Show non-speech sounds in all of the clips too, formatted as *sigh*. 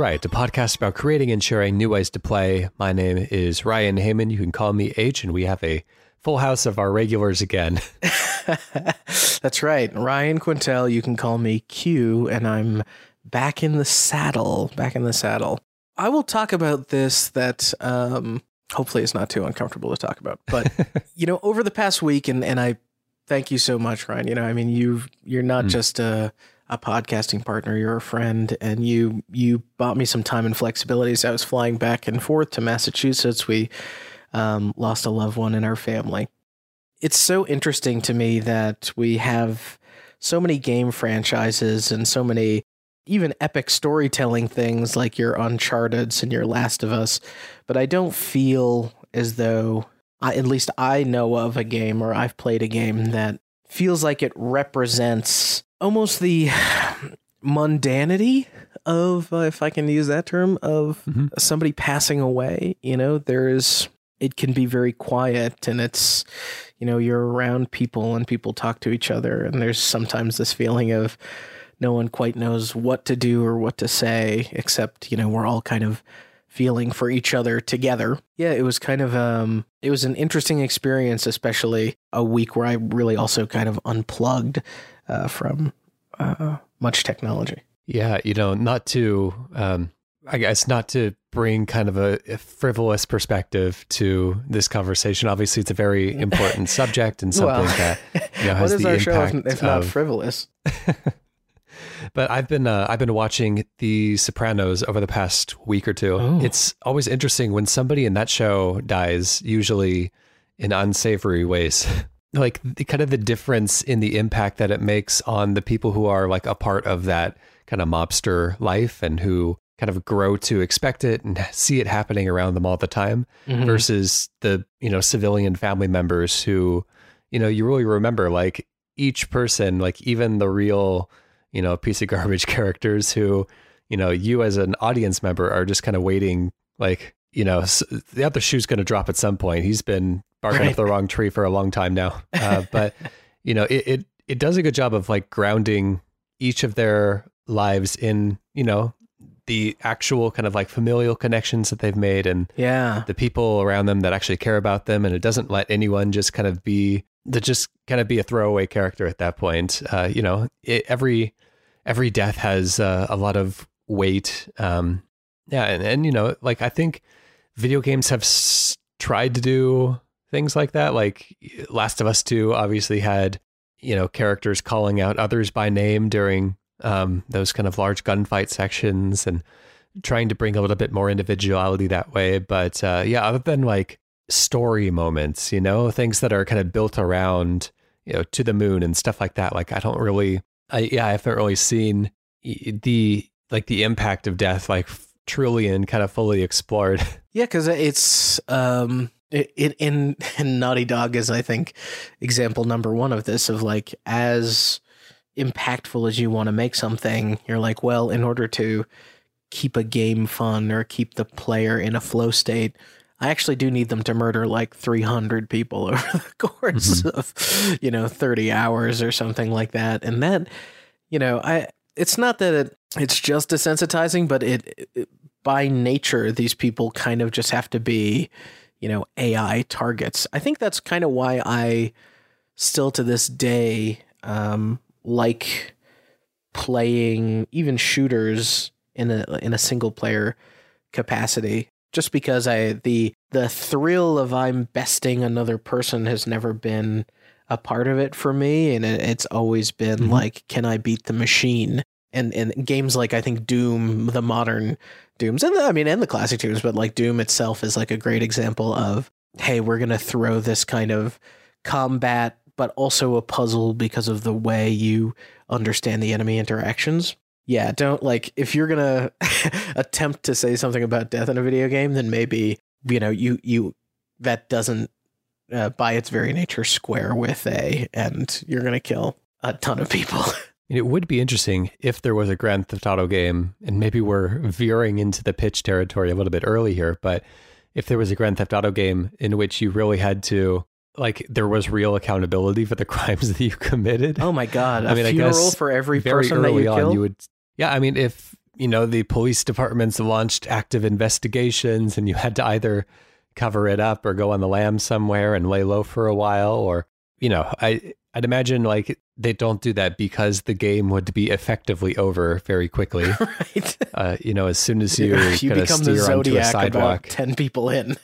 Hello and welcome to Playwright, a podcast about creating and sharing new ways to play. My name is Ryan Heyman. You can call me H, and we have a full house of our regulars again. *laughs* That's right. Ryan Quintel, you can call me Q, and I'm back in the saddle. Back in the saddle. I will talk about this that um, hopefully it's not too uncomfortable to talk about. But, *laughs* you know, over the past week, and, and I thank you so much, Ryan. You know, I mean, you you're not mm. just a a podcasting partner. You're a friend, and you you bought me some time and flexibility. As I was flying back and forth to Massachusetts, we um, lost a loved one in our family. It's so interesting to me that we have so many game franchises and so many even epic storytelling things like your Uncharted's and your Last of Us, but I don't feel as though I, at least I know of a game or I've played a game that feels like it represents almost the mundanity of, uh, if I can use that term, of mm-hmm. somebody passing away. You know, there's, it can be very quiet and it's, you know, you're around people and people talk to each other. And there's sometimes this feeling of no one quite knows what to do or what to say, except, you know, we're all kind of feeling for each other together. Yeah, it was kind of um it was an interesting experience, especially a week where I really also kind of unplugged uh, from uh, much technology. Yeah, you know, not to, um, I guess, not to bring kind of a, a, frivolous perspective to this conversation. Obviously, it's a very *laughs* important subject and something well, that *laughs* you know, has what is the our impact show if, if not frivolous? *laughs* but I've been uh, I've been watching The Sopranos over the past week or two. Oh. It's always interesting when somebody in that show dies, usually in unsavory ways. Like the, kind of the difference in the impact that it makes on the people who are like a part of that kind of mobster life and who kind of grow to expect it and *laughs* see it happening around them all the time mm-hmm. versus the you know civilian family members who you know you really remember like each person like even the real you know piece of garbage *laughs* characters who you know you as an audience member are just kind of waiting like you know the other shoe's going to drop at some point. He's been barking right. up the wrong tree for a long time now. *laughs* Uh, but you know, it, it it does a good job of like grounding each of their lives in you know the actual kind of like familial connections that they've made and yeah. the people around them that actually care about them. And it doesn't let anyone just kind of be to just kind of be a throwaway character at that point. Uh, you know it, every every death has uh, a lot of weight. Um, yeah and, and you know like i think video games have s- tried to do things like that. Like Last of Us 2 obviously had, you know, characters calling out others by name during um, those kind of large gunfight sections and trying to bring a little bit more individuality that way. But uh, yeah, other than like story moments, you know, things that are kind of built around, you know, to the moon and stuff like that. Like I don't really, I, yeah, I haven't really seen the, like the impact of death, like truly and kind of fully explored. *laughs* Yeah. Cause it's, um, in, in *laughs* in Naughty Dog is I think example number one of this of like as impactful as you want to make something, you're like, well, in order to keep a game fun or keep the player in a flow state, I actually do need them to murder like 300 people *laughs* over the course mm-hmm. of, you know, 30 hours or something like that. And that, you know, I, it's not that it, it's just desensitizing, but it, it, by nature, these people kind of just have to be you know, AI targets. I think that's kind of why I still to this day um, like playing even shooters in a in a single player capacity just because I the the thrill of I'm besting another person has never been a part of it for me and it, it's always been mm-hmm. like can I beat the machine and and games like I think Doom the modern Dooms and the, I mean and the classic Dooms, but like Doom itself is like a great example of hey, we're gonna throw this kind of combat, but also a puzzle because of the way you understand the enemy interactions. Yeah, don't like if you're gonna *laughs* attempt to say something about death in a video game, then maybe you know you you that doesn't uh, by its very nature square with a, and you're gonna kill a ton of people. *laughs* It would be interesting if there was a Grand Theft Auto game, and maybe we're veering into the pitch territory a little bit early here, but if there was a Grand Theft Auto game in which you really had to like there was real accountability for the *laughs* crimes that you committed. Oh my god! I mean, I guess for every person that you on, killed? you would. Yeah, I mean, if you know, the police departments launched active investigations and you had to either cover it up or go on the lam somewhere and lay low for a while or you know, I I'd imagine like they don't do that because the game would be effectively over very quickly. *laughs* right. Uh, you know, as soon as *laughs* you, you kind of become the steer onto a Zodiac about sidewalk. ten people in.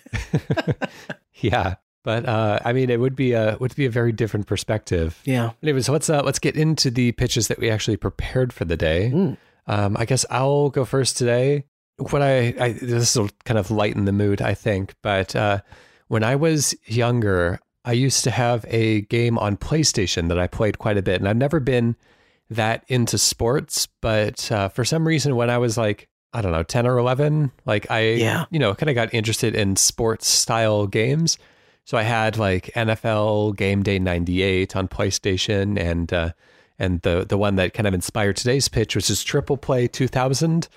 *laughs* yeah. But uh, I mean, it would be a would be a very different perspective. Yeah. Anyways, let's uh, let's get into the pitches that we actually prepared for the day. Mm. Um, I guess I'll go first today. What I, I this will kind of lighten the mood, I think. But uh, when I was younger, I used to have a game on PlayStation that I played quite a bit, and I've never been that into sports. But uh, for some reason, when I was like I don't know, ten or eleven, like I Yeah. you know kind of got interested in sports style games. So I had like NFL Game Day '98 on PlayStation, and uh, and the the one that kind of inspired today's pitch, which is Triple Play 2000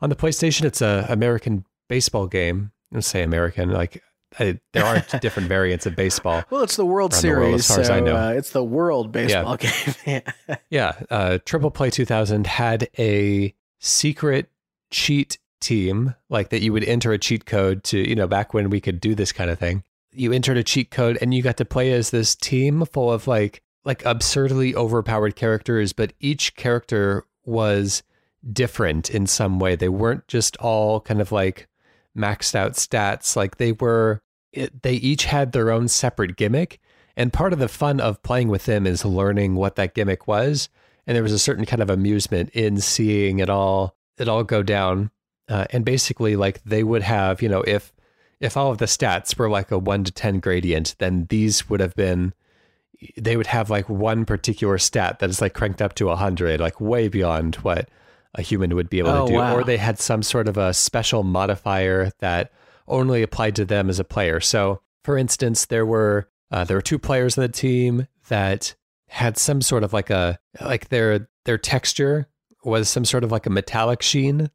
on the PlayStation. It's a American baseball game. I say American, like I, there aren't *laughs* different variants of baseball. Well, it's the World Around the world, Series, as far as I know. Uh, it's the World Baseball *laughs* game. Yeah, uh, Triple Play 2000 had a secret cheat team, like that you would enter a cheat code to, you know, back when we could do this kind of thing. You entered a cheat code and you got to play as this team full of like like absurdly overpowered characters, but each character was different in some way. They weren't just all kind of like maxed out stats. Like they were, it, they each had their own separate gimmick. And part of the fun of playing with them is learning what that gimmick was. And there was a certain kind of amusement in seeing it all, it all go down. Uh, and basically, like they would have, you know, if if all of the stats were like a one to ten gradient, then these would have been they would have like one particular stat that is like cranked up to a 100 like way beyond what a human would be able Oh, to do wow. or they had some sort of a special modifier that only applied to them as a player so for instance there were uh, there were two players on the team that had some sort of like a like their their texture was some sort of like a metallic sheen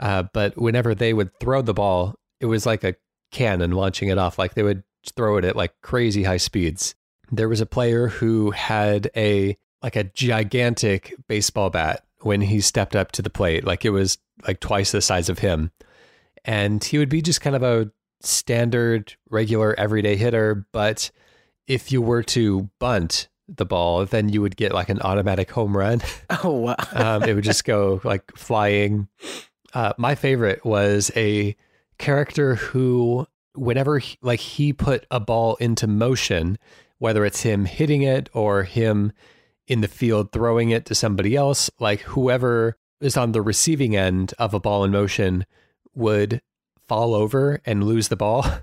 uh, but whenever they would throw the ball it was like a cannon launching it off like they would throw it at like crazy high speeds there was a player who had a like a gigantic baseball bat when he stepped up to the plate like it was like twice the size of him and he would be just kind of a standard regular everyday hitter but if you were to bunt the ball then you would get like an automatic home run *laughs* oh wow! *laughs* um, it would just go like flying. Uh, my favorite was a character who, whenever he, like he put a ball into motion, whether it's him hitting it or him in the field throwing it to somebody else, like whoever is on the receiving end of a ball in motion would fall over and lose the ball. *laughs*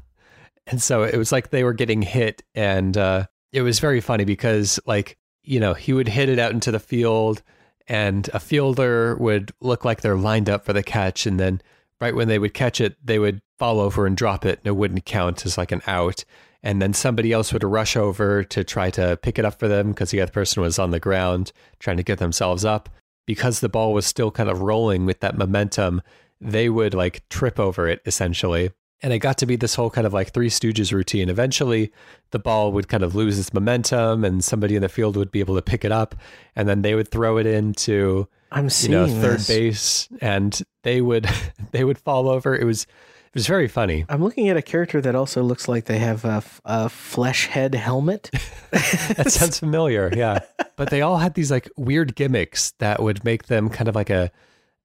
And so it was like they were getting hit, and uh, it was very funny because, like, you know, he would hit it out into the field, and a fielder would look like they're lined up for the catch, and then right when they would catch it, they would fall over and drop it, and it wouldn't count as like an out. And then somebody else would rush over to try to pick it up for them because the other person was on the ground trying to get themselves up. Because the ball was still kind of rolling with that momentum, they would like trip over it essentially. And it got to be this whole kind of like Three Stooges routine. Eventually, the ball would kind of lose its momentum, and somebody in the field would be able to pick it up, and then they would throw it into I'm you seeing know third this. base, and they would *laughs* they would fall over. It was was very funny. I'm looking at a character that also looks like they have a, f- a flesh head helmet. *laughs* That sounds familiar, yeah. *laughs* But they all had these like weird gimmicks that would make them kind of like a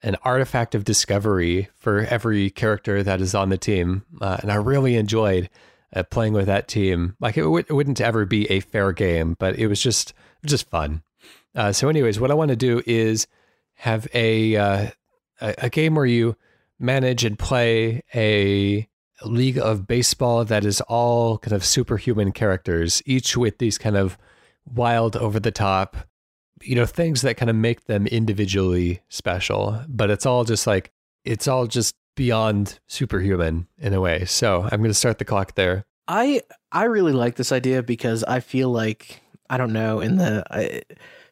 an artifact of discovery for every character that is on the team, uh, and I really enjoyed uh, playing with that team. Like it, w- it wouldn't ever be a fair game, but it was just just fun. Uh, so, anyways, what I want to do is have a, uh, a a game where you manage and play a league of baseball that is all kind of superhuman characters, each with these kind of wild, over the top, you know, things that kind of make them individually special. But it's all just like, it's all just beyond superhuman in a way. So I'm going to start the clock there. I I really like this idea because I feel like I don't know in the I,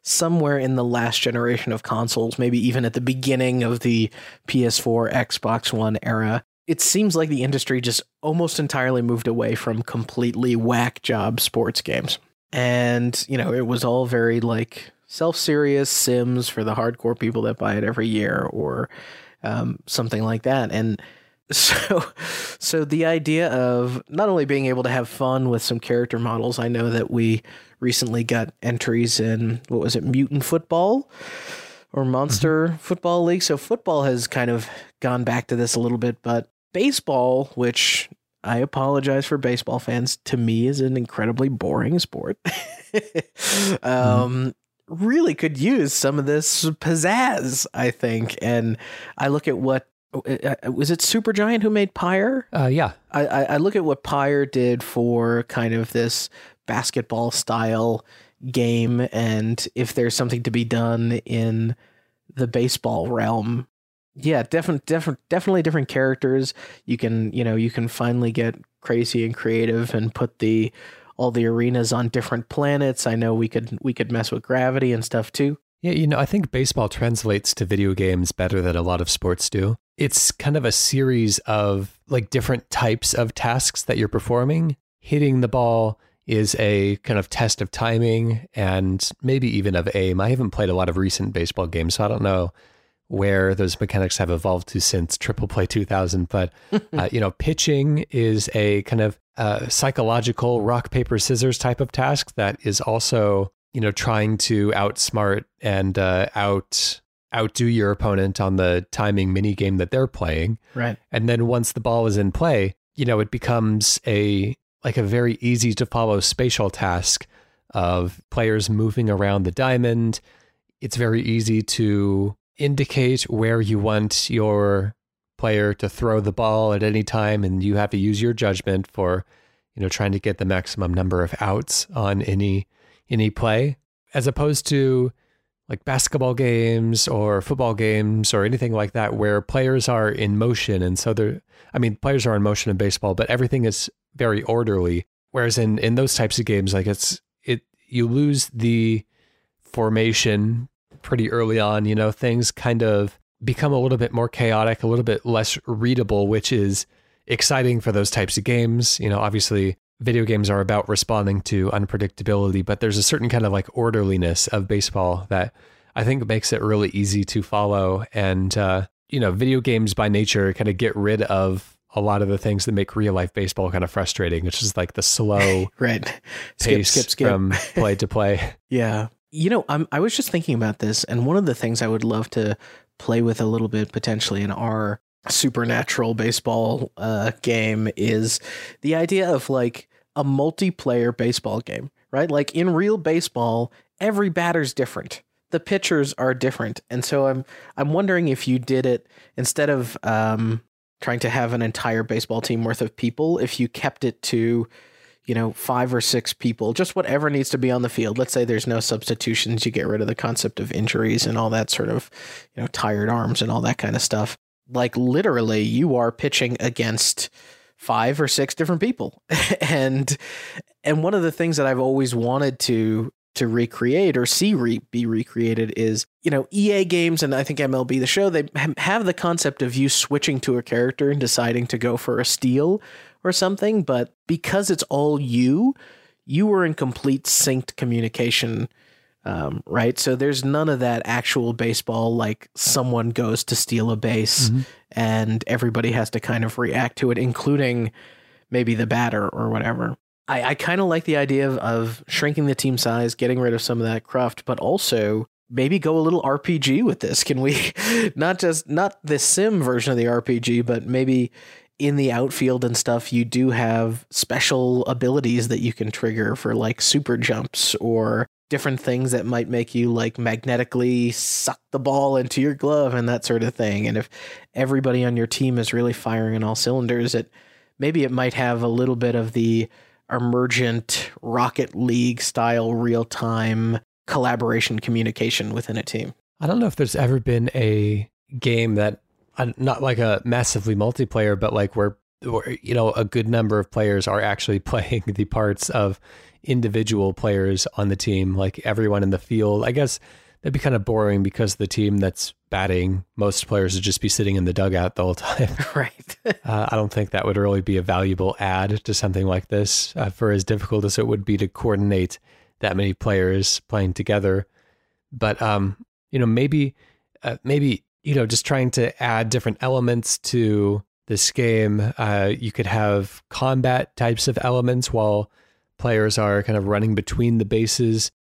somewhere in the last generation of consoles, maybe even at the beginning of the PS4, Xbox One era, it seems like the industry just almost entirely moved away from completely whack job sports games. And, you know, it was all very like self-serious sims for the hardcore people that buy it every year or um, something like that. And so, *laughs* so the idea of not only being able to have fun with some character models, I know that we recently got entries in what was it, Mutant Football or Monster mm-hmm. Football League. So football has kind of gone back to this a little bit, but baseball, which I apologize for baseball fans, to me is an incredibly boring sport. *laughs* mm-hmm. um, really could use some of this pizzazz, I think. And I look at what was it Supergiant who made Pyre? Uh, yeah. I, I look at what Pyre did for kind of this basketball style game, and if there's something to be done in the baseball realm, yeah, definitely, definitely, definitely different characters. You can, you know, you can finally get crazy and creative and put the all the arenas on different planets. I know we could we could mess with gravity and stuff too. Yeah, you know, I think baseball translates to video games better than a lot of sports do. It's kind of a series of like different types of tasks that you're performing. Hitting the ball is a kind of test of timing and maybe even of aim. I haven't played a lot of recent baseball games, so I don't know where those mechanics have evolved to since Triple Play 2000. But *laughs* uh, you know, pitching is a kind of uh, psychological rock paper scissors type of task that is also you know trying to outsmart and uh, out outdo your opponent on the timing mini game that they're playing. Right. And then once the ball is in play, you know, it becomes a like a very easy to follow spatial task of players moving around the diamond. It's very easy to indicate where you want your player to throw the ball at any time and you have to use your judgment for you know trying to get the maximum number of outs on any any play as opposed to like basketball games or football games or anything like that where players are in motion and so they're I mean players are in motion in baseball but everything is very orderly whereas in in those types of games like it's it you lose the formation pretty early on, you know, things kind of become a little bit more chaotic, a little bit less readable, which is exciting for those types of games. You know, obviously, video games are about responding to unpredictability, but there's a certain kind of like orderliness of baseball that I think makes it really easy to follow. And, uh, you know, video games by nature kind of get rid of a lot of the things that make real life baseball kind of frustrating, which is like the slow *laughs* right pace skip, skip, skip. from play to play. *laughs* yeah. You know, I'm, I was just thinking about this, and one of the things I would love to play with a little bit potentially in our supernatural baseball uh, game is the idea of like a multiplayer baseball game, right? Like in real baseball, every batter's different. The pitchers are different, and so I'm I'm wondering if you did it instead of um, trying to have an entire baseball team worth of people, if you kept it to you know, five or six people, just whatever needs to be on the field. Let's say there's no substitutions, you get rid of the concept of injuries and all that sort of, you know, tired arms and all that kind of stuff. Like literally, you are pitching against five or six different people. *laughs* and and one of the things that I've always wanted to to recreate or see re- be recreated is you know EA games and I think MLB the show they have the concept of you switching to a character and deciding to go for a steal or something, but because it's all you, you were in complete synced communication. Um, right. So there's none of that actual baseball, like someone goes to steal a base mm-hmm. and everybody has to kind of react to it, including maybe the batter or whatever. I, I kind of like the idea of, of shrinking the team size, getting rid of some of that cruft, but also maybe go a little RPG with this. Can we *laughs* not just not the sim version of the RPG, but maybe in the outfield and stuff, you do have special abilities that you can trigger for like super jumps or different things that might make you like magnetically suck the ball into your glove and that sort of thing. And if everybody on your team is really firing on all cylinders, it maybe it might have a little bit of the emergent Rocket League style real time collaboration communication within a team. I don't know if there's ever been a game that uh, not like a massively multiplayer, but like where, where you know a good number of players are actually *laughs* playing the parts of individual players on the team, like everyone in the field. I guess that'd be kind of boring because the team that's batting, most players would just be sitting in the dugout the whole *laughs* time. *laughs* Right. uh, I don't think that would really be a valuable add to something like this, uh, for as difficult as it would be to coordinate that many players playing together. But um, you know, maybe uh, maybe you know, just trying to add different elements to this game. Uh, you could have combat types of elements while players are kind of running between the bases.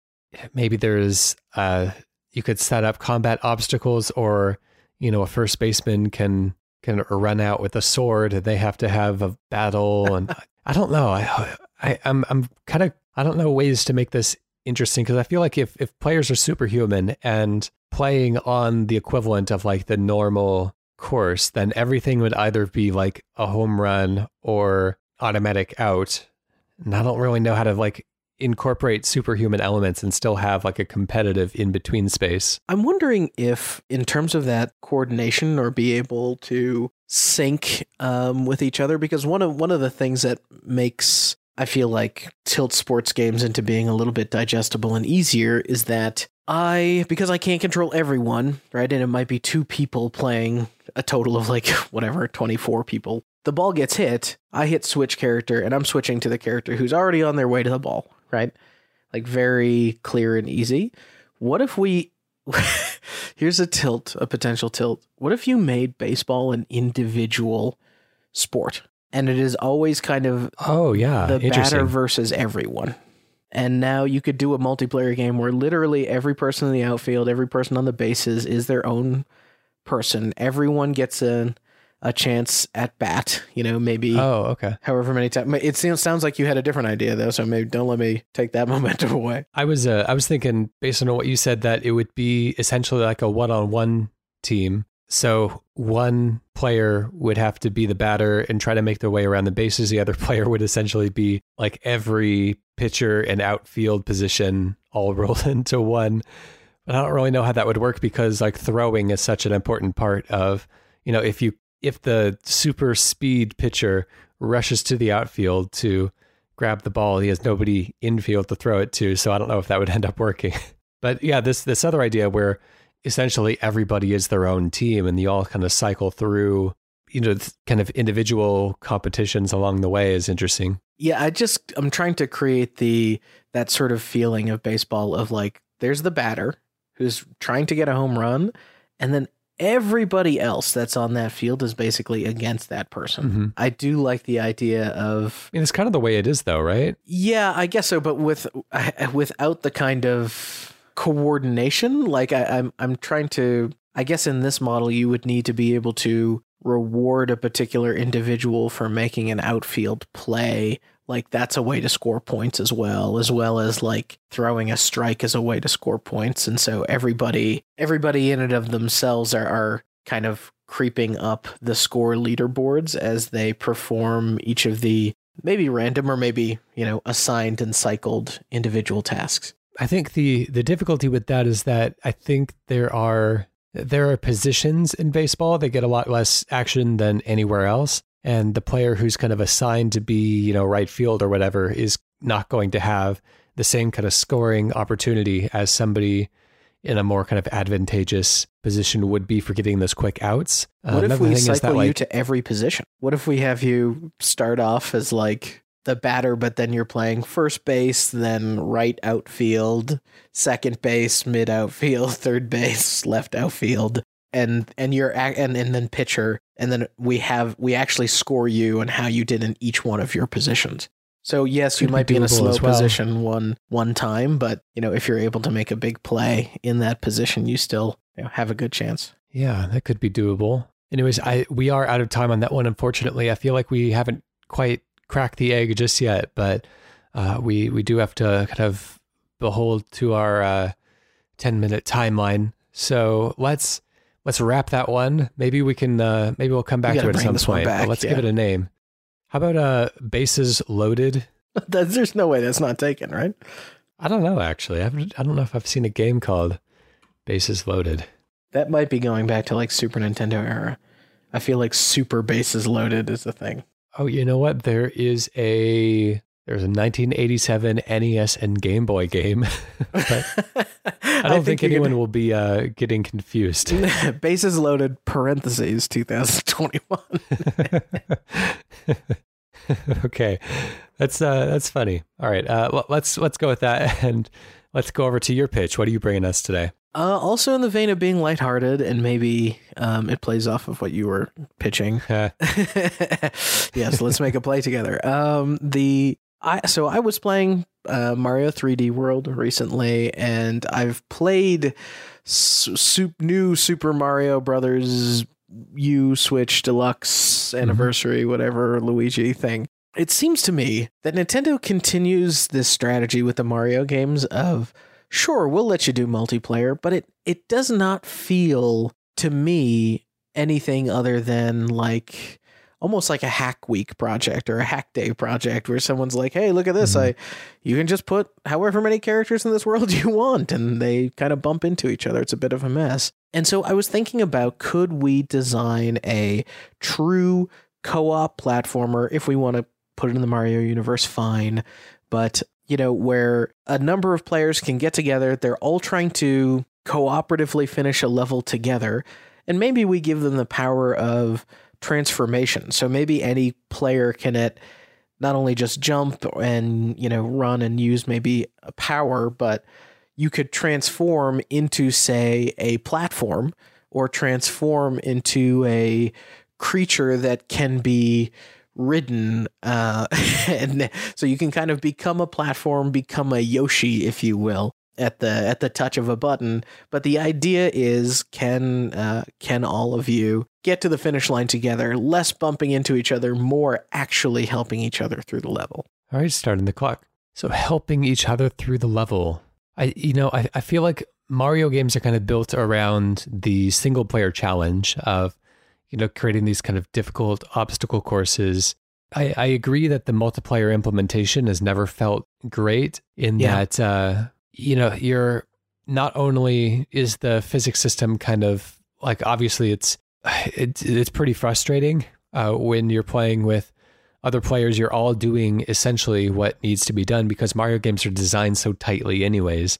Maybe there's uh, you could set up combat obstacles, or you know, a first baseman can can run out with a sword, and they have to have a battle. *laughs* And I don't know. I, I I'm I'm kind of I don't know ways to make this interesting because I feel like if if players are superhuman and playing on the equivalent of like the normal course, then everything would either be like a home run or automatic out. And I don't really know how to like incorporate superhuman elements and still have like a competitive in between space. I'm wondering if, in terms of that coordination or be able to sync um, with each other, because one of one of the things that makes I feel like tilt sports games into being a little bit digestible and easier is that I because I can't control everyone, right? And it might be two people playing a total of like *laughs* whatever, 24 people. The ball gets hit, I hit switch character and I'm switching to the character who's already on their way to the ball, right? Like very clear and easy. What if we *laughs* Here's a tilt, a potential tilt. What if you made baseball an individual sport? And it is always kind of oh yeah, the batter versus everyone. And now you could do a multiplayer game where literally every person in the outfield, every person on the bases is their own person. Everyone gets a a chance at bat. You know, maybe oh okay, however many times. It sounds like you had a different idea though, so maybe don't let me take that *laughs* momentum away. I was uh, I was thinking based on what you said that it would be essentially like a one on one team. So one player would have to be the batter and try to make their way around the bases. The other *laughs* player would essentially be like every pitcher and outfield position all *laughs* rolled into one. But I don't really know how that would work because like throwing is such an important part of, you know, if you if the super speed pitcher rushes to the outfield to grab the ball, he has nobody infield to throw it to. So I don't know if that would end up working. *laughs* but yeah, this this other idea where essentially everybody is their own team and you all kind of cycle through you know kind of individual competitions along the way is interesting yeah i just i'm trying to create the that sort of feeling of baseball of like there's the batter who's trying to get a home run and then everybody else that's on that field is basically against that person mm-hmm. i do like the idea of I mean, it's kind of the way it is though right yeah i guess so but with *laughs* without the kind of coordination. Like I, I'm I'm trying to I guess in this model you would need to be able to reward a particular individual for making an outfield play. Like that's a way to score points as well, as well as like throwing a strike as a way to score points. And so everybody everybody in and of themselves are, are kind of creeping up the score leaderboards as they perform each of the maybe random or maybe, you know, assigned and cycled individual tasks. I think the the difficulty with that is that I think there are there are positions in baseball that get a lot less action than anywhere else, and the player who's kind of assigned to be you know right field or whatever is not going to have the same kind of scoring opportunity as somebody in a more kind of advantageous position would be for getting those quick outs. What uh, if we cycle that, like, you to every position? What if we have you start off as like the batter, but then you're playing first base, then right outfield, second base, mid outfield, *laughs* third base, left outfield, and and you're and and then pitcher, and then we have we actually score you and how you did in each one of your positions. So yes, you might be in a slow well. position one one time, but you know if you're able to make a big play in that position, you still you know, have a good chance. Yeah, that could be doable. Anyways, I we are out of time on that one. Unfortunately, I feel like we haven't quite cracked the egg just yet, but uh, we we do have to kind of behold to our uh, ten minute timeline. So let's let's wrap that one. Maybe we can uh, maybe we'll come back to it at some point. Back, let's yeah. give it a name. How about uh, bases loaded? *laughs* There's no way that's not taken, right? I don't know. Actually, I've, I don't know if I've seen a game called Bases Loaded. That might be going back to like Super Nintendo era. I feel like Super Bases Loaded is the thing. Oh, you know what? There is a there's a 1987 NES and Game Boy game, *laughs* I don't I think, think anyone gonna... will be uh, getting confused. *laughs* Bases loaded parentheses 2021. *laughs* okay, that's uh, that's funny. All right, uh, let's let's go with that, and let's go over to your pitch. What are you bringing us today? Uh, also in the vein of being lighthearted, and maybe um, it plays off of what you were pitching. yes, let's make a play together. Um, the I so I was playing uh, Mario 3D World recently, and I've played su- new Super Mario Brothers U Switch Deluxe Anniversary, mm-hmm. whatever Luigi thing. It seems to me that Nintendo continues this strategy with the Mario games of sure, we'll let you do multiplayer, but it it does not feel to me anything other than like almost like a hack week project or a hack day project where someone's like, "Hey, look at this. Mm-hmm. I you can just put however many characters in this world *laughs* you want and they kind of bump into each other. It's a bit of a mess." And so I was thinking about could we design a true co-op platformer if we want to put it in the Mario universe fine, but you know, where a number of players can get together, they're all trying to cooperatively finish a level together, and maybe we give them the power of transformation. So maybe any player can at not only just jump and, you know, run and use maybe a power, but you could transform into say a platform or transform into a creature that can be ridden uh, *laughs* and so you can kind of become a platform become a yoshi if you will at the at the touch of a button but the idea is can uh, can all of you get to the finish line together less bumping into each other more actually helping each other through the level all right starting the clock so helping each other through the level i you know i, I feel like mario games are kind of built around the single player challenge of you know, creating these kind of difficult obstacle courses. I, I agree that the multiplayer implementation has never felt great in yeah. that, uh, you know, you're not only is the physics system kind of like obviously it's it's it's pretty frustrating uh, when you're playing with other players. You're all doing essentially what needs to be done because Mario games are designed so tightly, anyways.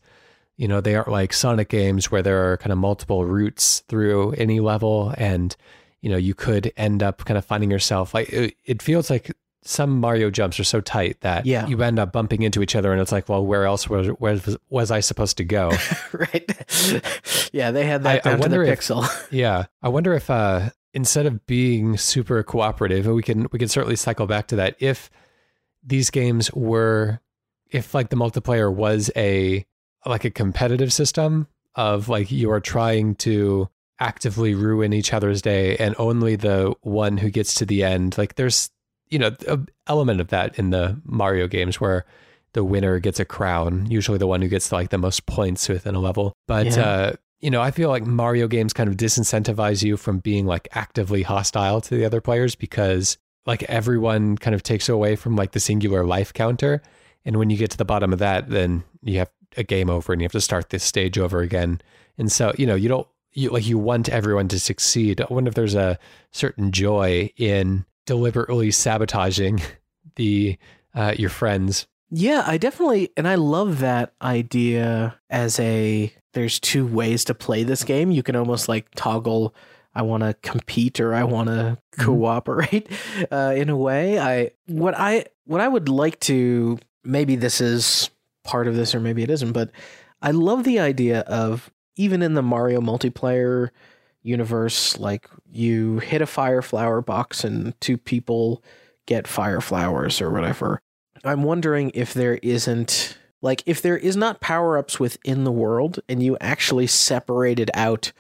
You know, they aren't like Sonic games where there are kind of multiple routes through any level and you know, you could end up kind of finding yourself like it, it feels like some Mario jumps are so tight that yeah. you end up bumping into each other, and it's like, well, where else was where was, I supposed to go? *laughs* right? yeah, they had that I, down I to the if, pixel. *laughs* yeah, I wonder if uh, instead of being super cooperative, we can we can certainly cycle back to that. If these games were, if like the multiplayer was a like a competitive system of like you are trying to actively ruin each other's day and only the one who gets to the end like there's you know an element of that in the mario games where the winner gets a crown usually the one who gets like the most points within a level but yeah. uh you know i feel like mario games kind of disincentivize you from being like actively hostile to the other players because like everyone kind of takes away from like the singular life counter and when you get to the bottom of that then you have a game over and you have to start this stage over again and so you know you don't you like you want everyone to succeed. I wonder if there's a certain joy in deliberately sabotaging *laughs* the uh, your friends. Yeah, I definitely and I love that idea as a there's two ways to play this game. You can almost like toggle I want to compete or I want to mm-hmm. cooperate *laughs* uh, in a way. I what I what I would like to maybe this is part of this or maybe it isn't, but I love the idea of even in the Mario multiplayer universe, like you hit a fire flower box and two people get fire flowers or whatever. I'm wondering if there isn't like if there is not power ups within the world and you actually separated out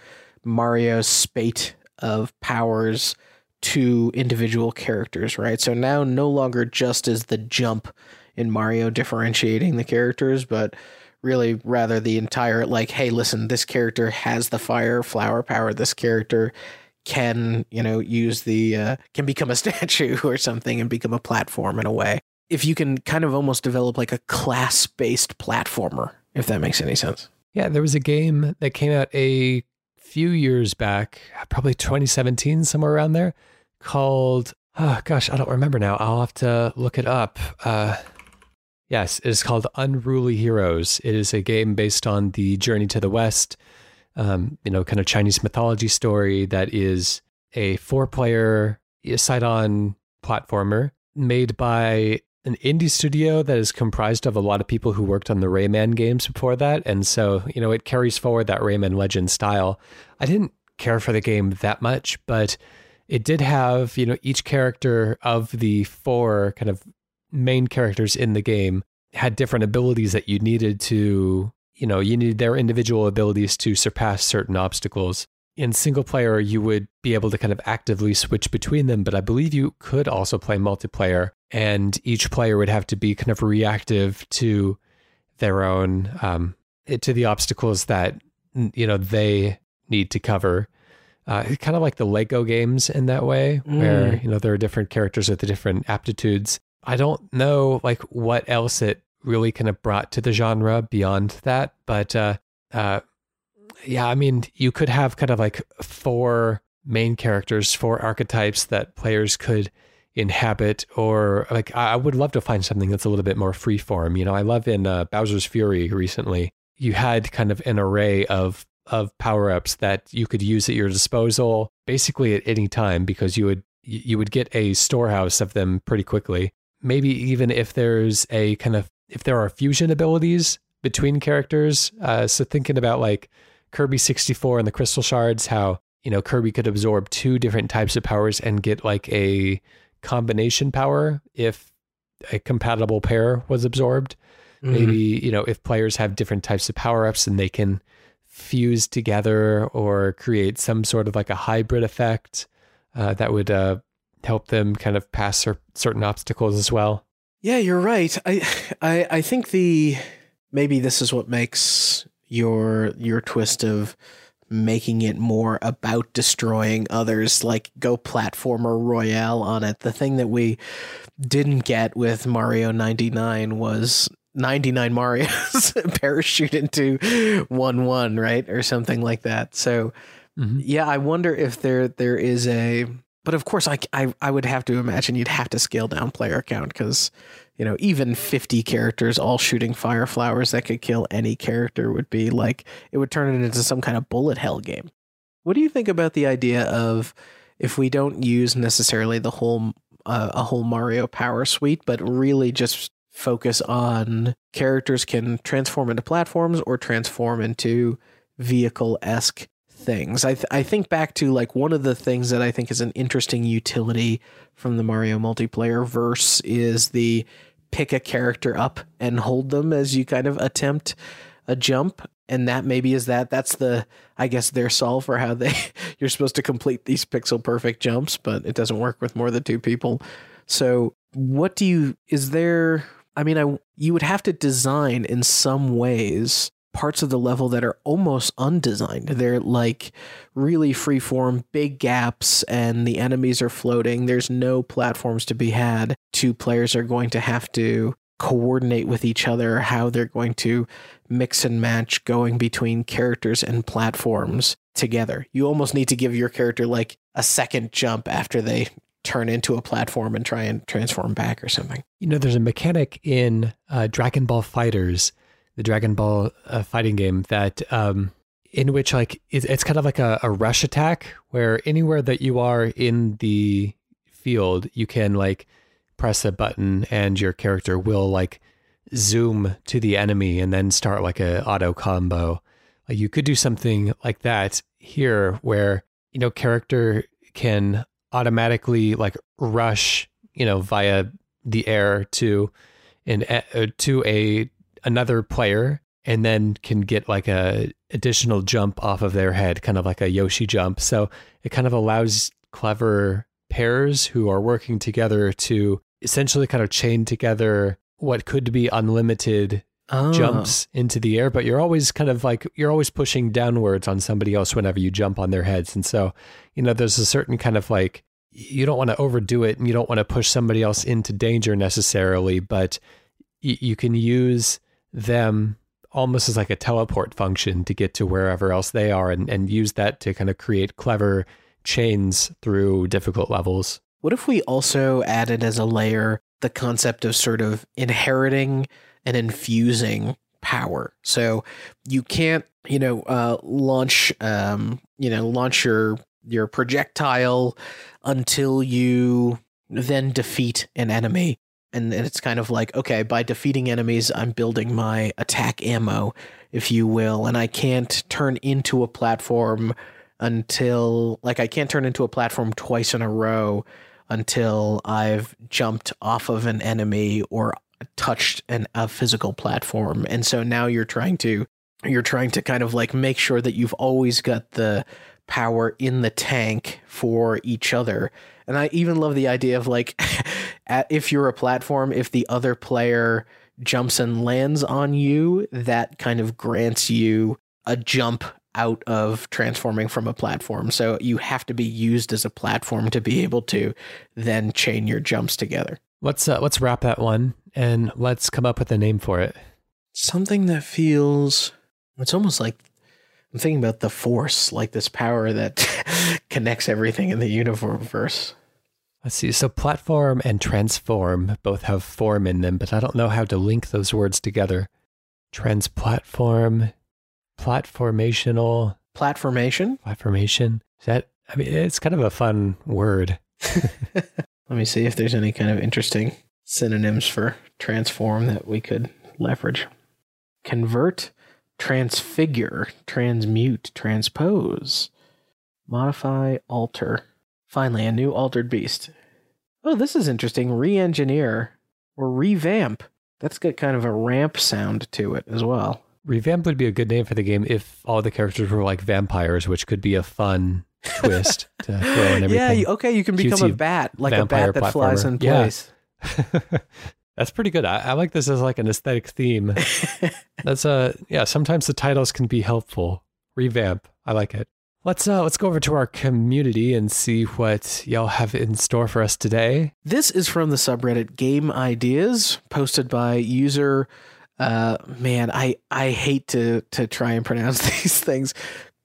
Mario's spate of powers to individual characters, right? So now no longer just is the jump in Mario differentiating the characters, but really rather the entire like hey listen this character has the fire flower power. This character can you know use the uh, can become a *laughs* statue or something and become a platform in a way. If you can kind of almost develop like a class based platformer if that makes any sense. Yeah there was a game that came out a few years back probably 2017 somewhere around there called oh gosh i don't remember now. I'll have to look it up. Uh Yes, it is called Unruly Heroes. It is a game based on the Journey to the West, um, you know, kind of Chinese mythology story that is a four player side on platformer made by an indie studio that is comprised of a lot of people who worked on the Rayman games before that. And so, you know, it carries forward that Rayman Legend style. I didn't care for the game that much, but it did have, you know, each character of the four kind of main characters in the game had different abilities that you needed to, you know, you needed their individual abilities to surpass certain obstacles. In single player, you would be able to kind of actively switch between them, but I believe you could also play multiplayer, and each player would have to be kind of reactive to their own, um, to the obstacles that, you know, they need to cover. Uh, kind of like the Lego games in that way, mm. where you know there are different characters with the different aptitudes. I don't know like what else it really kind of brought to the genre beyond that, but uh, uh, yeah, I mean, you could have kind of like four main characters, four archetypes that players could inhabit, or like I would love to find something that's a little bit more freeform. You know, I love in uh, Bowser's Fury recently, you had kind of an array of of power ups that you could use at your disposal basically at any time because you would you would get a storehouse of them pretty quickly. Maybe even if there's a kind of if there are fusion abilities between characters. Uh, so thinking about like Kirby 64 and the Crystal Shards, how you know Kirby could absorb two different types of powers and get like a combination power if a compatible pair was absorbed. Mm-hmm. Maybe you know if players have different types of power ups and they can fuse together or create some sort of like a hybrid effect uh, that would uh, help them kind of pass cer- certain obstacles as well. Yeah, you're right. I, I I think the maybe this is what makes your your twist of making it more about destroying others like go platformer royale on it the thing that we didn't get with mario 99 was 99 Marios *laughs* parachute into 1 1, right? Or something like that. So, mm-hmm. yeah, I wonder if there there is a. But of course, I, I, I would have to imagine you'd have to scale down player count because, you know, even 50 characters all shooting fire flowers that could kill any character would be like, it would turn it into some kind of bullet hell game. What do you think about the idea of if we don't use necessarily the whole uh, a whole Mario power suite, but really just focus on characters can transform into platforms or transform into vehicle esque things. I th- I think back to like one of the things that I think is an interesting utility from the Mario multiplayer verse is the pick a character up and hold them as you kind of attempt a jump and that maybe is that that's the I guess their solve for how they *laughs* you're supposed to complete these pixel perfect jumps, but it doesn't work with more than two people. So what do you is there I mean, I you would have to design in some ways parts of the level that are almost undesigned. They're like really freeform, big gaps, and the enemies are floating. There's no platforms to be had. Two players are going to have to coordinate with each other how they're going to mix and match going between characters and platforms together. You almost need to give your character like a second jump after they turn into a platform and try and transform back or something. You know, there's a mechanic in uh, Dragon Ball FighterZ, the Dragon Ball uh, fighting game that um, in which like it's kind of like a, a rush attack where anywhere that you are in the field, you can like press a button and your character will like zoom to the enemy and then start like a auto combo. Like you could do something like that here where you know character can automatically like rush, you know, via the air to an uh, to a another player and then can get like a additional jump off of their head, kind of like a Yoshi jump. So it kind of allows clever pairs who are working together to essentially kind of chain together what could be unlimited oh. jumps into the air, but you're always kind of like you're always pushing downwards on somebody else whenever you jump on their heads. And so, you know, there's a certain kind of like you don't want to overdo it and you don't want to push somebody else into danger necessarily, but y- you can use them almost as like a teleport function to get to wherever else they are and, and use that to kind of create clever chains through difficult levels. What if we also added as a layer the concept of sort of inheriting and infusing power. So you can't, you know, uh, launch, um, you know, launch your your projectile until you then defeat an enemy, and, it's kind of like okay by defeating enemies i'm building my attack ammo if you will and i can't turn into a platform until like i can't turn into a platform twice in a row until i've jumped off of an enemy or touched an, a physical platform and so now you're trying to you're trying to kind of like make sure that you've always got the power in the tank for each other. And I even love the idea of like, *laughs* if you're a platform, if the other player jumps and lands on you, that kind of grants you a jump out of transforming from a platform. So you have to be used as a platform to be able to then chain your jumps together. Let's uh, let's wrap that one and let's come up with a name for it. Something that feels it's almost like I'm thinking about the force, like this power that *laughs* connects everything in the universe. Let's see. So platform and transform both have form in them, but I don't know how to link those words together. Transplatform, platformational. Platformation? Platformation. Is that, I mean, it's kind of a fun word. *laughs* Let me see if there's any kind of interesting synonyms for transform that we could leverage. Convert transfigure, transmute, transpose, modify, alter. Finally, a new altered beast. Oh, this is interesting. Re engineer or revamp. That's got kind of a ramp sound to it as well. Revamp would be a good name for the game if all the characters were like vampires, which could be a fun twist *laughs* to throw in everything. Yeah, okay, you can become Cutesy a bat, like a bat that platformer. flies in place. Yeah. *laughs* That's pretty good. I, I, like this as like an aesthetic theme. *laughs* That's a uh, yeah. Sometimes the titles can be helpful. Revamp. I like it. Let's uh let's go over to our community and see what y'all have in store for us today. This is from the subreddit Game Ideas, posted by user. Uh, man, I I hate to to try and pronounce *laughs* these things.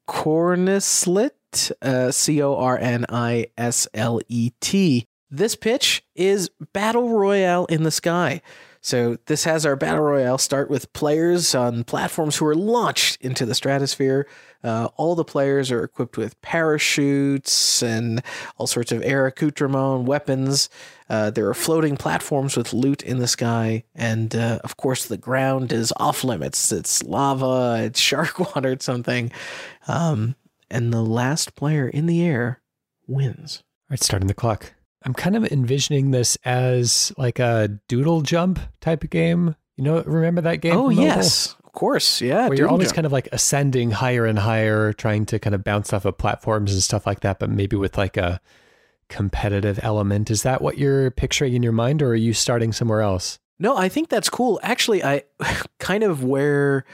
Cornislet, uh, C O R N I S L E T. This pitch is Battle Royale in the Sky. So this has our battle royale start with players on platforms who are launched into the stratosphere. Uh, all the players are equipped with parachutes and all sorts of air accoutrement, weapons. Uh, there are floating platforms with loot in the sky, and uh, of course the ground is off limits. It's lava, it's *laughs* shark water, it's something. Um, and the last player in the air wins. All right, starting the clock. I'm kind of envisioning this as like a doodle jump type of game. You know, remember that game? Oh yes, of course, yeah. Where you're always jump. kind of like ascending higher and higher, trying to kind of bounce off of platforms and stuff like that, but maybe with like a competitive element. Is that what you're picturing in your mind, or are you starting somewhere else? No, I think that's cool. Actually, I *laughs* kind of where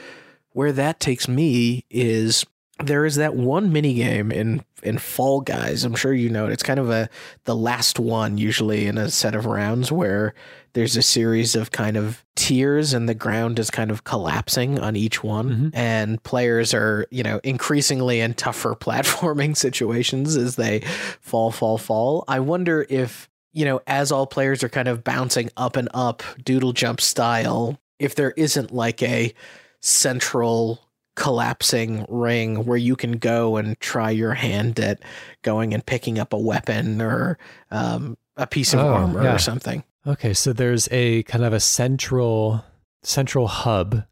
where that takes me is there is that one mini game in in Fall Guys. I'm sure you know it. It's kind of a the last one usually in a set of rounds where there's a series of kind of tiers and the ground is kind of collapsing on each one mm-hmm. and players are, you know, increasingly in tougher *laughs* platforming situations as they fall fall fall. I wonder if, you know, as all players are kind of bouncing up and up doodle jump style, if there isn't like a central collapsing ring where you can go and try your hand at going and picking up a weapon or um, a piece of oh, armor yeah. or something. Okay, so there's a kind of a central central hub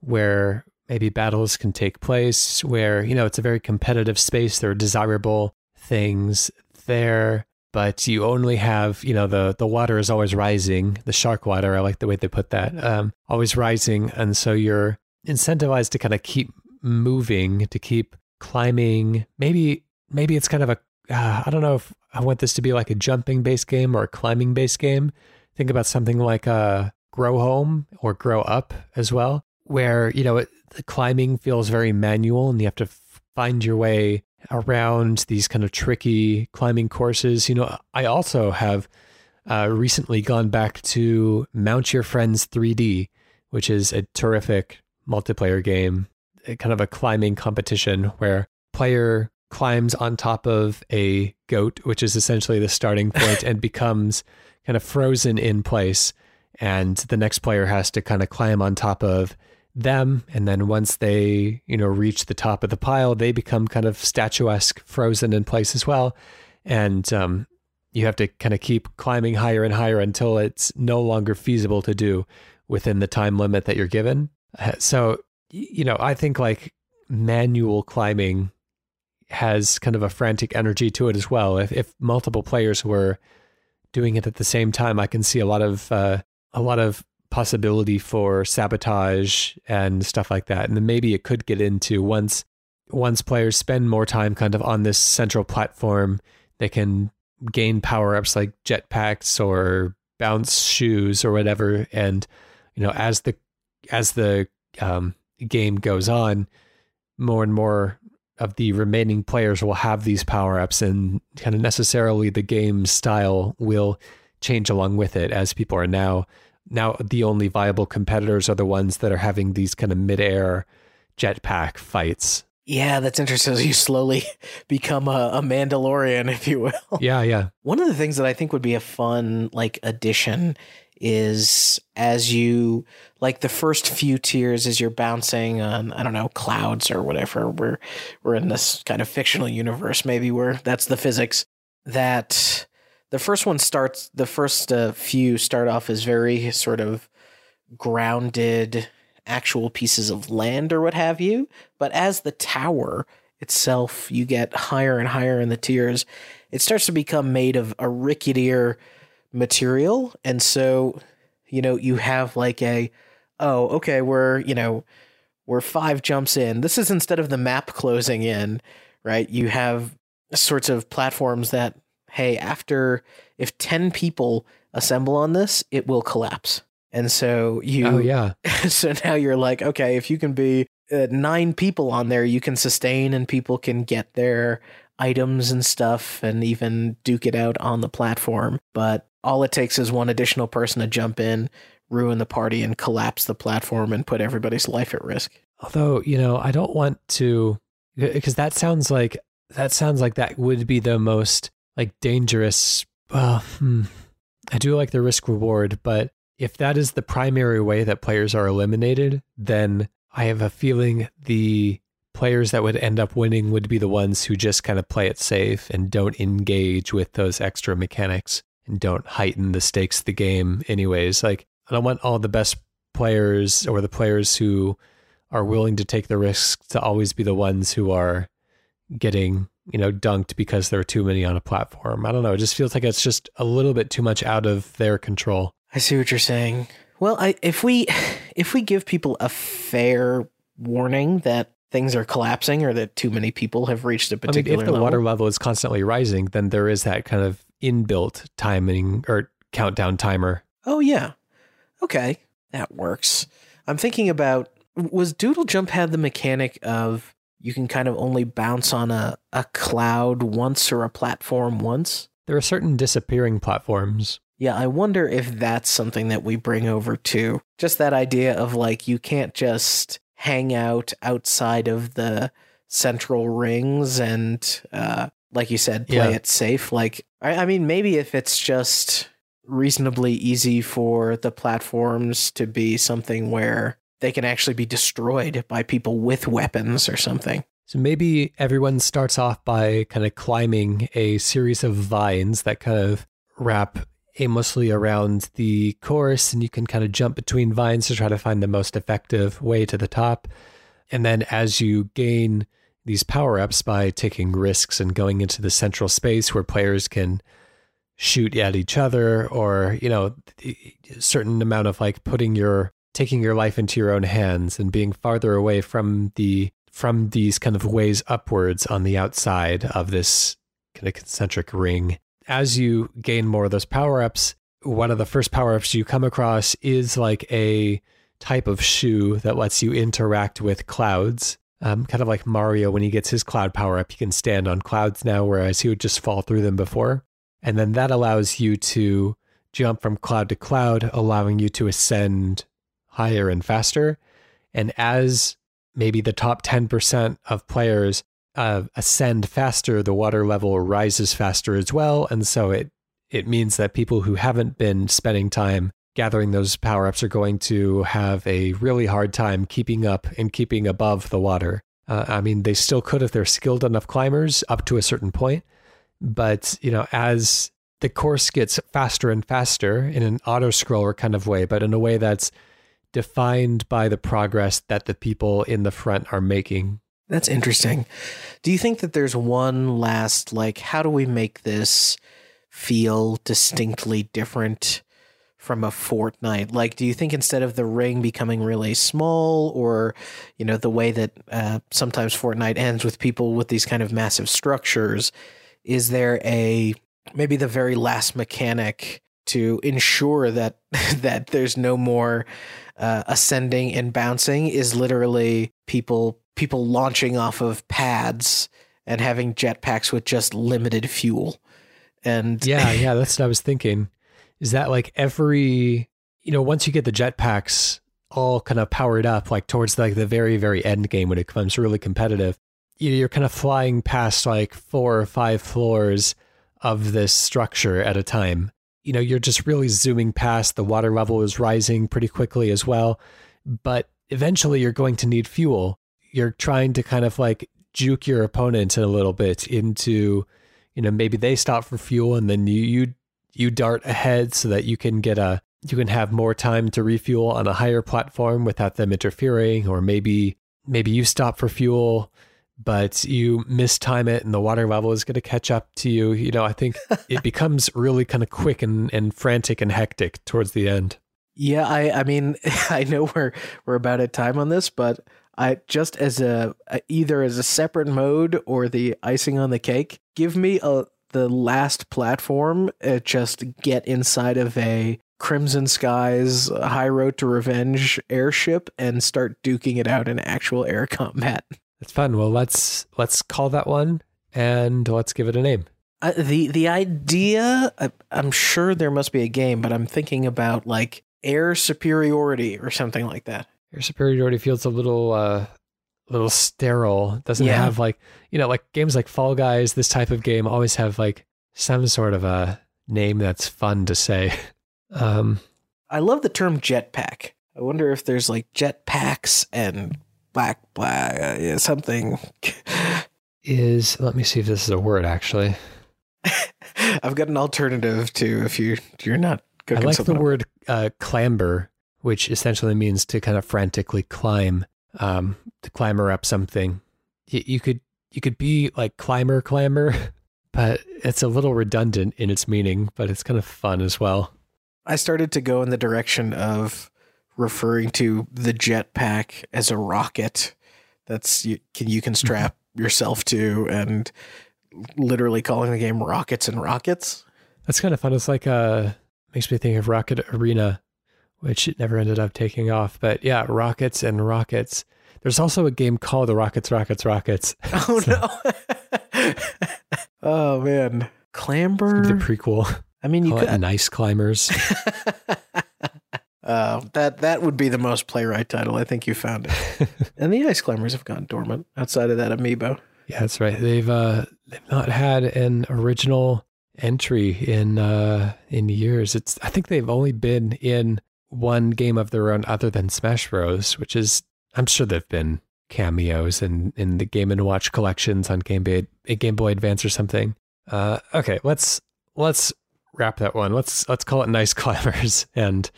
where maybe battles can take place where you know it's a very competitive space there are desirable things there but you only have you know the the water is always rising the shark water i like the way they put that um, always rising and so you're incentivized to kind of keep moving, to keep climbing. Maybe maybe it's kind of a uh, I don't know if I want this to be like a jumping based game or a climbing based game. Think about something like a uh, Grow Home or Grow Up as well, where you know it, the climbing feels very manual and you have to f- find your way around these kind of tricky climbing courses. You know, I also have uh, recently gone back to Mount Your Friends 3D, which is a terrific multiplayer game, kind of a climbing competition where player climbs on top of a goat, which is essentially the starting point, *laughs* and becomes kind of frozen in place. And the next player has to kind of climb on top of them. And then once they, you know, reach the top of the pile, they become kind of statuesque, frozen in place as well. And um, you have to kind of keep climbing higher and higher until it's no longer feasible to do within the time limit that you're given. So, you know, I think like manual climbing has kind of a frantic energy to it as well. If if multiple players were doing it at the same time, I can see a lot of uh, a lot of possibility for sabotage and stuff like that. And then maybe it could get into once once players spend more time kind of on this central platform, they can gain power ups like jetpacks or bounce shoes or whatever. And you know, as the as the um, game goes on, more and more of the remaining players will have these power ups, and kind of necessarily the game style will change along with it as people are now now the only viable competitors are the ones that are having these kind of mid-air jetpack fights. Yeah, that's interesting. You slowly *laughs* become a, a, Mandalorian, if you will. Yeah, yeah. One of the things that I think would be a fun like addition is as you like the first few tiers as you're bouncing on I don't know clouds or whatever. We're we're in this kind of fictional universe, maybe where that's the physics that the first one starts the first uh, few start off as very sort of grounded actual pieces of land or what have you but as the tower itself you get higher and higher in the tiers it starts to become made of a ricketier material and so you know you have like a oh okay we're you know we're five jumps in this is instead of the map closing in right you have sorts of platforms that hey, after if 10 people assemble on this, it will collapse. And so you, oh, yeah. *laughs* so now you're like, okay, if you can be uh, nine people on there, you can sustain and people can get their items and stuff and even duke it out on the platform. But all it takes is one additional person to jump in, ruin the party, and collapse the platform and put everybody's life at risk. Although, you know, I don't want to, because that sounds like, that sounds like that would be the most like dangerous. Well, hmm, I do like the risk reward, but if that is the primary way that players are eliminated, then I have a feeling the players that would end up winning would be the ones who just kind of play it safe and don't engage with those extra mechanics and don't heighten the stakes of the game anyways. Like I don't want all the best players or the players who are willing to take the risks to always be the ones who are getting you know, dunked because there are too many on a platform. I don't know. It just feels like it's just a little bit too much out of their control. I see what you're saying. Well, I, if we *sighs* if we give people a fair warning that things are collapsing or that too many people have reached a particular I mean, if the level, water level is constantly rising, then there is that kind of inbuilt timing or countdown timer. Oh yeah. Okay. That works. I'm thinking about was Doodle Jump had the mechanic of you can kind of only bounce on a, a cloud once or a platform once. There are certain disappearing platforms. Yeah, I wonder if that's something that we bring over to just that idea of like you can't just hang out outside of the central rings and uh like you said play yeah. it safe like I, I mean maybe if it's just reasonably easy for the platforms to be something where they can actually be destroyed by people with weapons or something. So maybe everyone starts off by kind of climbing a series of vines that kind of wrap aimlessly around the course, and you can kind of jump between vines to try to find the most effective way to the top. And then as you gain these power ups by taking risks and going into the central space where players can shoot at each other or, you know, a certain amount of like putting your taking your life into your own hands and being farther away from the from these kind of ways upwards on the outside of this kind of concentric ring. As you gain more of those power ups, one of the first power ups you come across is like a type of shoe that lets you interact with clouds. Um, kind of like Mario when he gets his cloud power up, he can stand on clouds now, whereas he would just fall through them before. And then that allows you to jump from cloud to cloud, allowing you to ascend higher and faster. And as maybe the top 10% of players uh, ascend faster, the water level rises faster as well. And so it, it means that people who haven't been spending time gathering those power ups are going to have a really hard time keeping up and keeping above the water. Uh, I mean, they still could if they're skilled enough climbers up to a certain point. But, you know, as the course gets faster and faster in an auto scroller kind of way, but in a way that's defined by the progress that the people in the front are making. That's interesting. Do you think that there's one last, like, how do we make this feel distinctly different from a Fortnite? Like, do you think instead of the ring becoming really small, or, you know, the way that uh, sometimes Fortnite ends with people with these kind of massive structures, is there a maybe the very last mechanic to ensure that *laughs* that there's no more uh, ascending and bouncing is literally people people launching off of pads and having jetpacks with just limited fuel. And yeah, yeah, that's what I was thinking. Is that like every you know once you get the jetpacks all kind of powered up, like towards like the very very end game when it becomes really competitive, you you're kind of flying past like four or five floors of this structure at a time you know, you're just really zooming past. The water level is rising pretty quickly as well. But eventually you're going to need fuel. You're trying to kind of like juke your opponent a little bit into, you know, maybe they stop for fuel and then you you you dart ahead so that you can get a you can have more time to refuel on a higher platform without them interfering or maybe maybe you stop for fuel but you mistime it and the water level is going to catch up to you. You know, I think *laughs* it becomes really kind of quick and, and frantic and hectic towards the end. Yeah, I I mean, *laughs* I know we're we're about at time on this, but I just as a either as a separate mode or the icing on the cake, give me a the last platform. Uh, just get inside of a Crimson Skies High Road to Revenge airship and start duking it out in actual air *laughs* combat. That's fun. Well, let's let's call that one and let's give it a name. Uh, the the idea, I, I'm sure there must be a game, but I'm thinking about like air superiority or something like that. Air superiority feels a little uh, little sterile. Doesn't yeah. have like you know like games like Fall Guys. This type of game always have like some sort of a name that's fun to say. *laughs* Um, I love the term jetpack. I wonder if there's like jetpacks and black black uh, something *laughs* is let me see if this is a word actually *laughs* i've got an alternative to if you you're not i like the word uh, clamber which essentially means to kind of frantically climb um, to clamber up something. You, you could you could be like climber clamber *laughs* but it's a little redundant in its meaning but it's kind of fun as well. I started to go in the direction of referring to the jetpack as a rocket that's you can you can mm-hmm. strap yourself to and literally calling the game rockets and rockets. That's kind of fun. It's like uh makes me think of rocket arena which it never ended up taking off but yeah rockets and rockets there's also a game called the rockets rockets rockets *laughs* oh no *laughs* oh man clamber the prequel i mean you Call could nice climbers uh, *laughs* that that would be the most playwright title. I think you found it. and the Ice Climbers have gone dormant outside of that amiibo. Yeah, that's right. They've uh, they've not had an original entry in uh, in years. It's I think they've only been in one game of their own other than Smash Bros, which is I'm sure there've been cameos in in the Game and Watch collections on Game Boy Game Boy Advance or something. Uh, okay, let's let's wrap that one. Let's let's call it Nice *laughs* Climbers and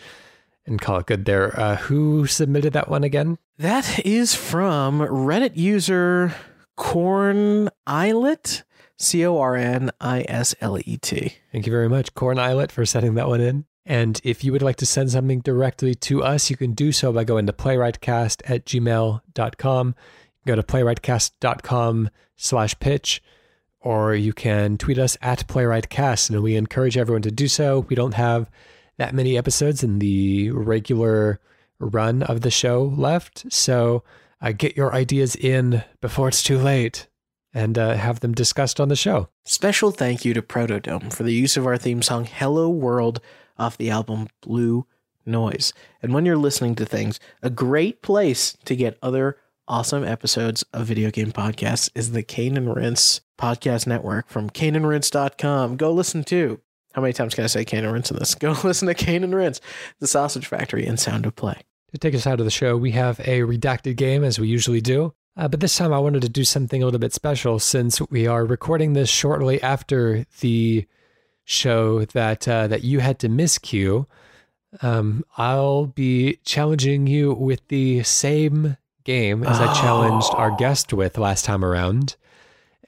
and call it good there. Uh, who submitted that one again? That is from Reddit user Corn Islet, C O R N I S L E T. Thank you very much, Corn Islet, for setting that one in. And if you would like to send something directly to us, you can do so by going to playwrightcast at gmail.com. Go to playwrightcast.com slash pitch, or you can tweet us at playwrightcast, and we encourage everyone to do so. We don't have that many episodes in the regular run of the show left. So uh, get your ideas in before it's too late and uh, have them discussed on the show. Special thank you to Protodome for the use of our theme song Hello World off the album Blue Noise. And when you're listening to things, a great place to get other awesome episodes of video game podcasts is the Cane and Rinse podcast network from caneandrinse.com. Go listen to how many times can I say Cane and Rinse in this? *laughs* Go listen to Cane and Rinse, The Sausage Factory, and Sound of Play. To take us out of the show, we have a redacted game as we usually do. Uh, but this time I wanted to do something a little bit special since we are recording this shortly after the show that uh, that you had to miscue, um, I'll be challenging you with the same game as I challenged our guest with last time around,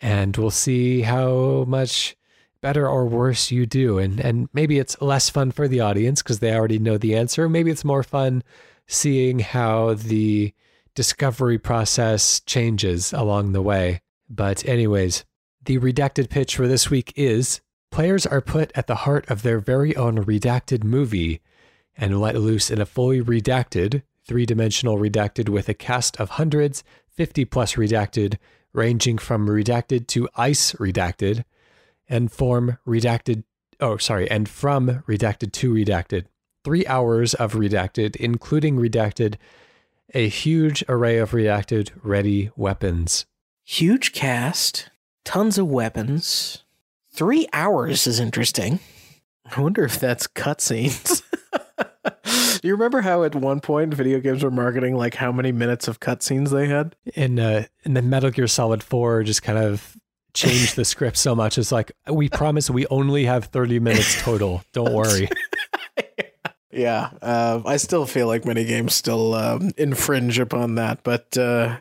and we'll see how much better or worse you do. And and maybe it's less fun for the audience because they already know the answer. Maybe it's more fun seeing how the discovery process changes along the way. But anyways, the redacted pitch for this week is players are put at the heart of their very own redacted movie and let loose in a fully redacted, three dimensional redacted with a cast of hundreds, 50 plus redacted, ranging from redacted to ice redacted, and form redacted, oh, sorry, and from redacted to redacted. Three hours of redacted, including redacted, a huge array of redacted ready weapons. Huge cast, tons of weapons. Three hours is interesting. I wonder if that's cutscenes. *laughs* You remember how at one point video games were marketing like how many minutes of cutscenes they had? In uh, in the Metal Gear Solid Four, just kind of changed the *laughs* script so much. It's like we promise we only have thirty minutes total. Don't worry. *laughs* Yeah, uh, I still feel like many games still um, infringe upon that. But uh,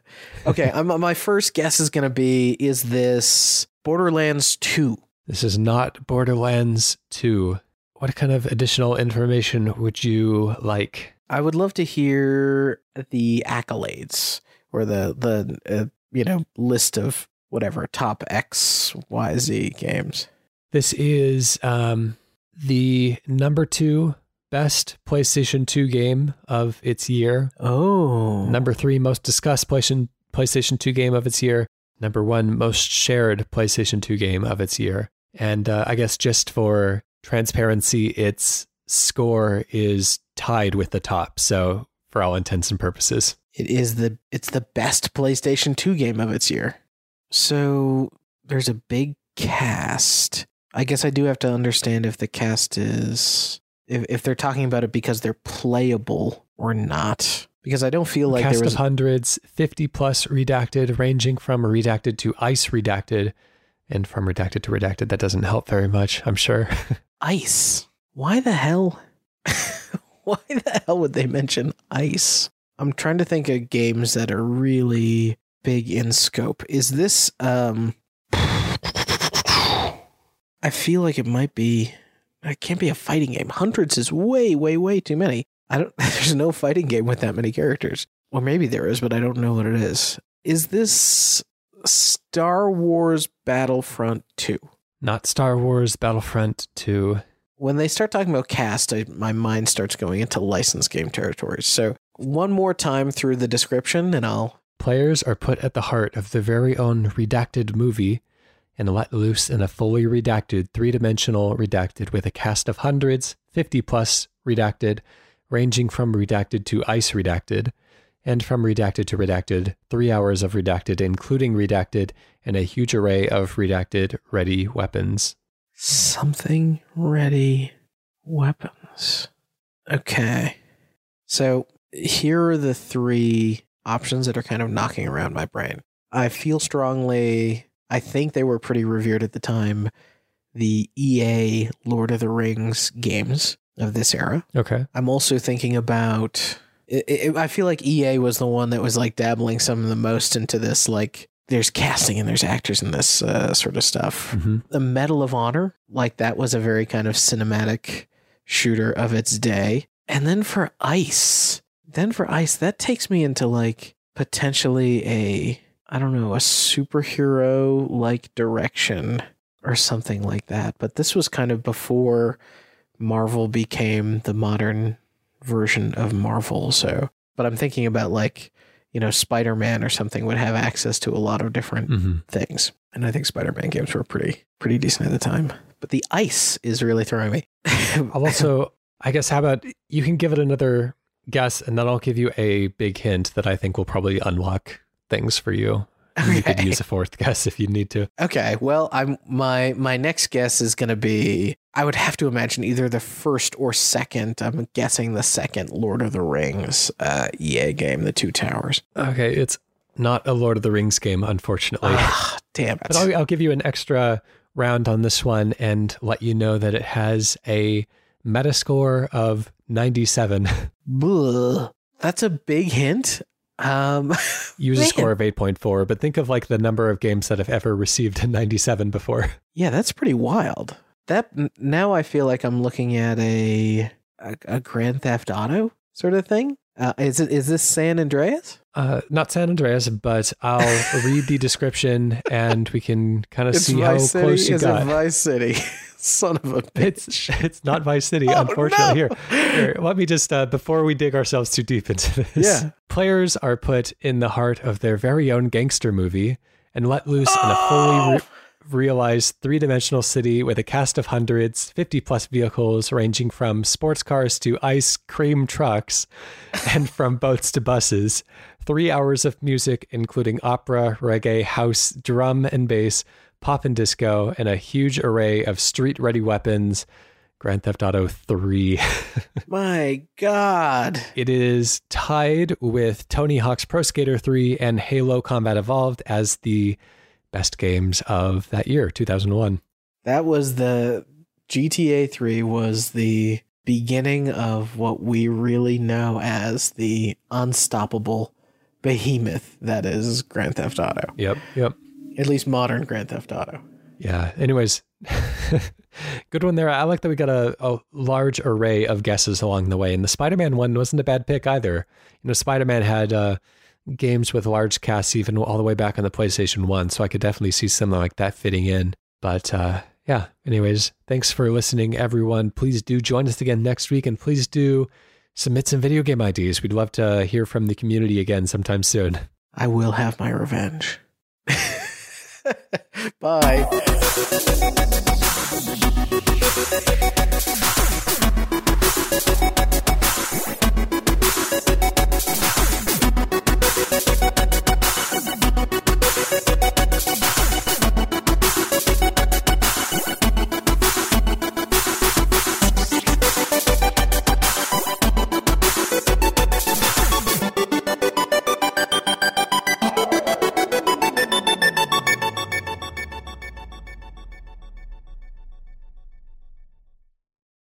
okay, I'm, my first guess is going to be: Is this Borderlands Two? This is not Borderlands Two. What kind of additional information would you like? I would love to hear the accolades or the the uh, you know list of whatever top X Y Z games. This is um, the number two best PlayStation 2 game of its year. Oh, Number three most discussed PlayStation PlayStation 2 game of its year. Number one most shared PlayStation 2 game of its year. And uh, I guess just for transparency, its score is tied with the top. So for all intents and purposes, it is the it's the best PlayStation 2 game of its year. So there's a big cast. I guess I do have to understand if the cast is if, if they're talking about it because they're playable or not. Because I don't feel like cast there was of hundreds, 50 plus redacted, ranging from redacted to ice redacted, and from redacted to redacted. That doesn't help very much, I'm sure. *laughs* ice. Why the hell? *laughs* Why the hell would they mention ice? I'm trying to think of games that are really big in scope. Is this um *sighs* I feel like it might be it can't be a fighting game. Hundreds is way, way, way too many. I don't *laughs* there's no fighting game with that many characters. Or maybe there is, but I don't know what it is. Is this Star Wars Battlefront 2? Not Star Wars Battlefront 2. When they start talking about cast, I, my mind starts going into licensed game territories. So, one more time through the description, and I'll. Players are put at the heart of their very own redacted movie and let loose in a fully redacted, three dimensional redacted with a cast of hundreds, 50 plus redacted, ranging from redacted to ice redacted, and from redacted to redacted, three hours of redacted, including redacted, and a huge array of redacted ready weapons. Something ready weapons. Okay. So here are the three options that are kind of knocking around my brain. I feel strongly, I think they were pretty revered at the time, the EA Lord of the Rings games of this era. Okay. I'm also thinking about. It, it, I feel like EA was the one that was like dabbling some of the most into this. Like, there's casting and there's actors in this uh, sort of stuff. Mm-hmm. The Medal of Honor, like that was a very kind of cinematic shooter of its day. And then for Ice, then for Ice, that takes me into like potentially a, I don't know, a superhero like direction or something like that. But this was kind of before Marvel became the modern version of Marvel. So, but I'm thinking about like, you know, Spider Man or something would have access to a lot of different Mm-hmm. things. And I think Spider Man games were pretty pretty decent at the time. But the ice is really throwing me. *laughs* I'll also, I guess, how about you can give it another guess, and then I'll give you a big hint that I think will probably unlock things for you. And You could use a fourth *laughs* guess if you need to. Okay, well, I'm my my next guess is going to be I would have to imagine either the first or second. I'm guessing the second Lord of the Rings uh, EA game, The Two Towers. Okay, it's not a Lord of the Rings game, unfortunately. Ah, damn it! But I'll, I'll give you an extra round on this one and let you know that it has a Metascore of 97. *laughs* Blah. That's a big hint. Um, *laughs* User man. score of 8.4, but think of like the number of games that have ever received a 97 before. Yeah, that's pretty wild. That now I feel like I'm looking at a a, a Grand Theft Auto sort of thing. Uh, is it is this San Andreas? Uh, not San Andreas, but I'll *laughs* read the description and we can kind of see how Vice close City. you Is got. it Vice City? *laughs* Son of a *laughs* bitch. It's it's not Vice City, Oh, unfortunately. no. Here, here, let me just uh, before we dig ourselves too deep into this. Yeah. players are put in the heart of their very own gangster movie and let loose in a fully re- realized three-dimensional city with a cast of hundreds, 50 plus vehicles ranging from sports cars to ice cream trucks, *laughs* and from boats to buses. Three hours of music, including opera, reggae, house, drum and bass, pop and disco, and a huge array of street-ready weapons. Grand Theft Auto 3. *laughs* My God. It is tied with Tony Hawk's Pro Skater 3 and Halo Combat Evolved as the best games of that year, 2001. That was the GTA 3 was the beginning of what we really know as the unstoppable behemoth that is Grand Theft Auto. Yep, yep. At least modern Grand Theft Auto. Yeah. Anyways, *laughs* good one there. I like that we got a, a large array of guesses along the way. And the Spider Man one wasn't a bad pick either. You know, Spider Man had uh, games with large casts even all the way back on the PlayStation 1. So I could definitely see something like that fitting in. But uh, yeah, anyways, thanks for listening, everyone. Please do join us again next week and please do submit some video game ideas. We'd love to hear from the community again sometime soon. I will have my revenge. *laughs* Bye.